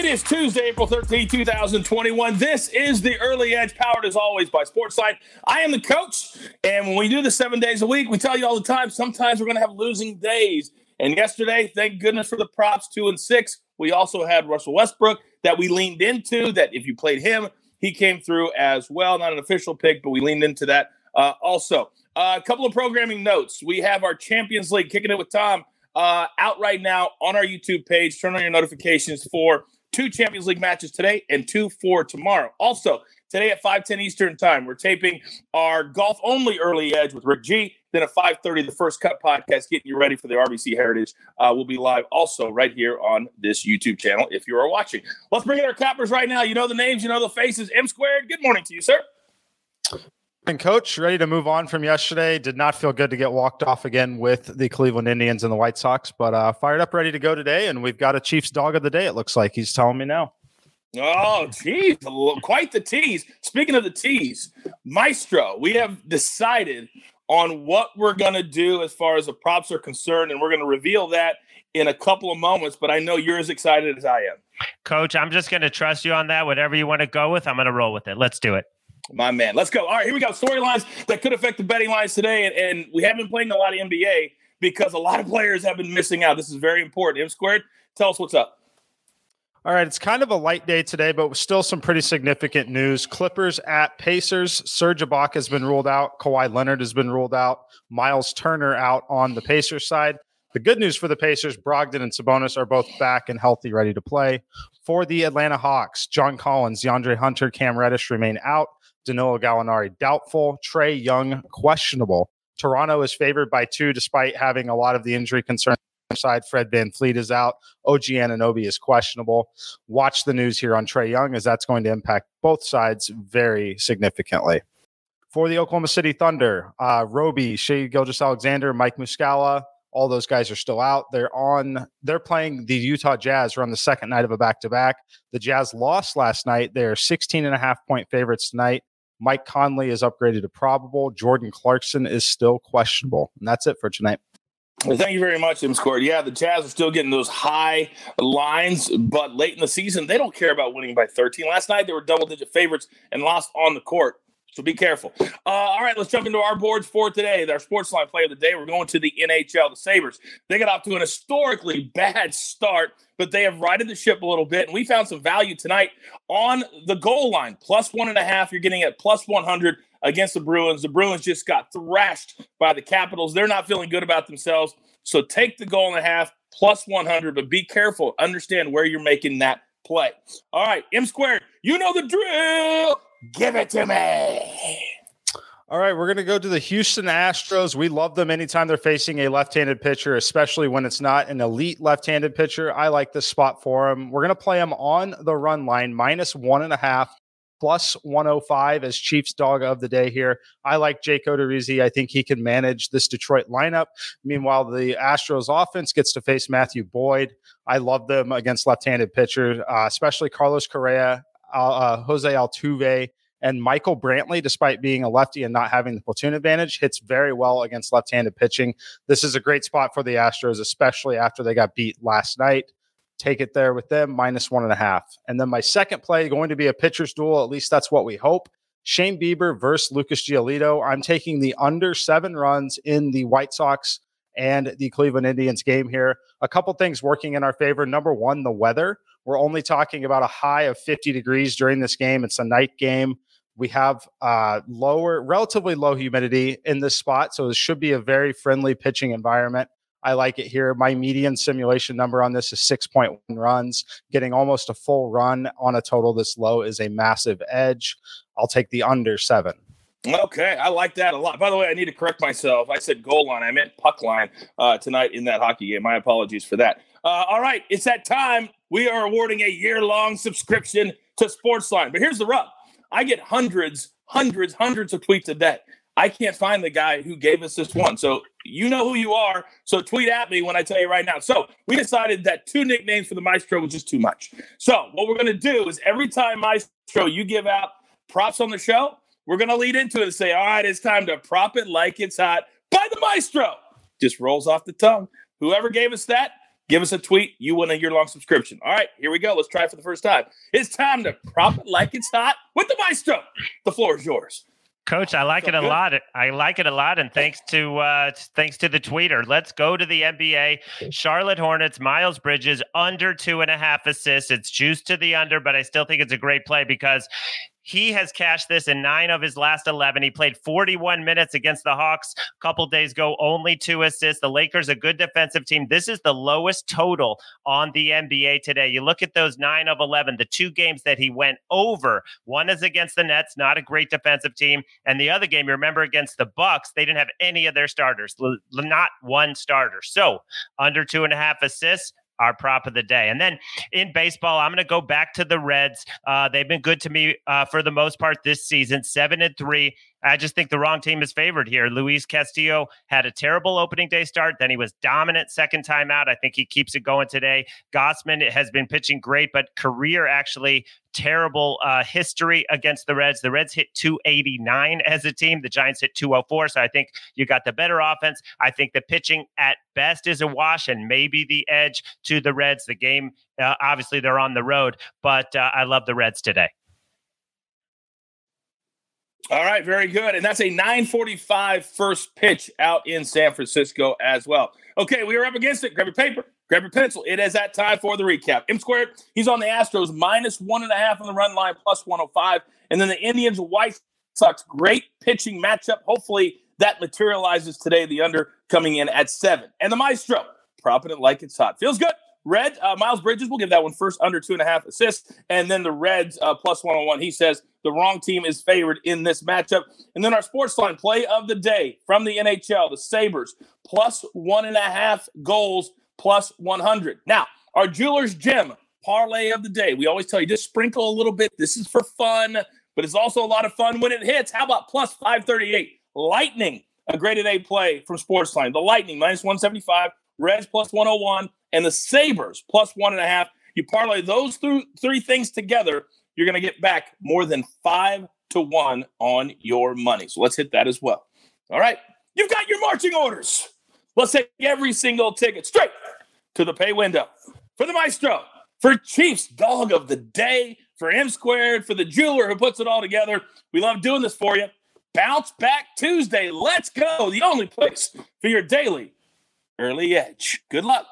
It is Tuesday, April 13, 2021. This is the Early Edge, powered as always by Sportsline. I am the coach, and when we do this seven days a week, we tell you all the time, sometimes we're going to have losing days. And yesterday, thank goodness for the props, two and six. We also had Russell Westbrook that we leaned into, that if you played him, he came through as well. Not an official pick, but we leaned into that uh, also. Uh, a couple of programming notes. We have our Champions League kicking it with Tom uh, out right now on our YouTube page. Turn on your notifications for two Champions League matches today and two for tomorrow. Also, today at 5:10 Eastern Time, we're taping our golf only early edge with Rick G. Then at 5:30, the First Cut podcast, getting you ready for the RBC Heritage, uh, will be live also right here on this YouTube channel if you are watching. Let's bring in our cappers right now. You know the names, you know the faces. M squared. Good morning to you, sir. And coach, ready to move on from yesterday. Did not feel good to get walked off again with the Cleveland Indians and the White Sox, but uh, fired up, ready to go today. And we've got a Chiefs dog of the day. It looks like he's telling me now. Oh, geez, quite the tease. Speaking of the tease, Maestro, we have decided on what we're going to do as far as the props are concerned, and we're going to reveal that in a couple of moments. But I know you're as excited as I am. Coach, I'm just going to trust you on that. Whatever you want to go with, I'm going to roll with it. Let's do it. My man. Let's go. All right, here we go. Storylines that could affect the betting lines today. And, and we have been playing a lot of NBA because a lot of players have been missing out. This is very important. M squared, tell us what's up. All right, it's kind of a light day today, but still some pretty significant news. Clippers at Pacers. Serge Ibaka has been ruled out. Kawhi Leonard has been ruled out. Miles Turner out on the Pacers side. The good news for the Pacers, Brogdon and Sabonis are both back and healthy, ready to play. For the Atlanta Hawks, John Collins, DeAndre Hunter, Cam Reddish remain out. Danilo Gallinari doubtful. Trae Young questionable. Toronto is favored by two despite having a lot of the injury concerns side. Fred VanVleet is out. OG Anunoby is questionable. Watch the news here on Trae Young as that's going to impact both sides very significantly. For the Oklahoma City Thunder, uh, Roby, Shai Gilgeous-Alexander, Mike Muscala, all those guys are still out. They're on. They're playing the Utah Jazz. We're on the second night of a back to back. The Jazz lost last night. They're 16 and a half point favorites tonight. Mike Conley is upgraded to probable. Jordan Clarkson is still questionable. And that's it for tonight. Thank you very much, M. Yeah, the Jazz are still getting those high lines, but late in the season, they don't care about winning by 13. Last night, they were double digit favorites and lost on the court. So be careful. Uh, all right, let's jump into our boards for today. Our sports line play of the day. We're going to the NHL. The Sabres. They got off to an historically bad start, but they have righted the ship a little bit. And we found some value tonight on the goal line. Plus one and a half. You're getting at plus 100 against the Bruins. The Bruins just got thrashed by the Capitals. They're not feeling good about themselves. So take the goal and a half plus 100, but be careful. Understand where you're making that play. All right, M squared. You know the drill. Give it to me. All right, we're going to go to the Houston Astros. We love them anytime they're facing a left handed pitcher, especially when it's not an elite left handed pitcher. I like this spot for them. We're going to play them on the run line, minus one and a half, plus 105 as Chiefs dog of the day here. I like Jake Odorizzi. I think he can manage this Detroit lineup. Meanwhile, the Astros offense gets to face Matthew Boyd. I love them against left handed pitchers, uh, especially Carlos Correa uh, Jose Altuve, and Michael Brantley, despite being a lefty and not having the platoon advantage, hits very well against left handed pitching. This is a great spot for the Astros, especially after they got beat last night. Take it there with them, minus one and a half. And then my second play, going to be a pitcher's duel. At least that's what we hope. Shane Bieber versus Lucas Giolito. I'm taking the under seven runs in the White Sox and the Cleveland Indians game here. A couple things working in our favor. Number one, the weather. We're only talking about a high of 50 degrees during this game. It's a night game. We have uh, lower, relatively low humidity in this spot, so this should be a very friendly pitching environment. I like it here. My median simulation number on this is 6.1 runs. Getting almost a full run on a total this low is a massive edge. I'll take the under seven. Okay, I like that a lot. By the way, I need to correct myself. I said goal line. I meant puck line uh, tonight in that hockey game. My apologies for that. Uh, all right, it's that time. We are awarding a year long subscription to Sportsline. But here's the rub I get hundreds, hundreds, hundreds of tweets a day. I can't find the guy who gave us this one. So you know who you are. So tweet at me when I tell you right now. So we decided that two nicknames for the Maestro was just too much. So what we're going to do is every time Maestro, you give out props on the show, we're going to lead into it and say, all right, it's time to prop it like it's hot by the maestro. Just rolls off the tongue. Whoever gave us that, Give us a tweet. You win a year long subscription. All right, here we go. Let's try it for the first time. It's time to prop it like it's hot with the maestro. The floor is yours. Coach, I like it a good. lot. I like it a lot, and thanks to uh, thanks to the tweeter. Let's go to the NBA. Charlotte Hornets, Miles Bridges under two and a half assists. It's juiced to the under, but I still think it's a great play because he has cashed this in nine of his last 11. He played 41 minutes against the Hawks a couple days ago, only two assists. The Lakers, a good defensive team. This is the lowest total on the NBA today. You look at those nine of 11, the two games that he went over. One is against the Nets, not a great defensive team. And the other game, you remember against the Bucks, they didn't have any of their starters, not one starter. So under two and a half assists our prop of the day. And then in baseball, I'm going to go back to the Reds. Uh, they've been good to me uh, for the most part this season, seven and three. I just think the wrong team is favored here. Luis Castillo had a terrible opening day start. Then he was dominant second time out. I think he keeps it going today. Gausman has been pitching great, but career actually terrible uh, history against the Reds. The Reds hit 289 as a team. The Giants hit 204. So I think you got the better offense. I think the pitching at best is a wash and maybe the edge to the Reds. The game, uh, obviously, they're on the road, but uh, I love the Reds today. All right, very good. And that's a 945 first pitch out in San Francisco as well. Okay, we are up against it. Grab your paper, grab your pencil. It is that time for the recap. M squared, he's on the Astros minus one and a half on the run line, plus 105. And then the Indians, White Sox, great pitching matchup. Hopefully that materializes today. The under coming in at seven. And the Maestro, propping it like it's hot. Feels good. Red, uh, Miles Bridges, we'll give that one first under two and a half assists. And then the Reds uh, plus 101. He says the wrong team is favored in this matchup. And then our sports line play of the day from the NHL, the Sabres plus one and a half goals plus 100. Now, our Jeweler's Gem parlay of the day. We always tell you just sprinkle a little bit. This is for fun, but it's also a lot of fun when it hits. How about plus 538? Lightning, a graded A play from Sportsline. The Lightning minus 175, Reds plus 101 and the Sabres plus one and a half. You parlay those th- three things together, you're going to get back more than five to one on your money. So let's hit that as well. All right. You've got your marching orders. Let's take every single ticket straight to the pay window for the maestro, for Chiefs dog of the day, for M squared, for the jeweler who puts it all together. We love doing this for you. Bounce Back Tuesday. Let's go. The only place for your daily early edge. Good luck.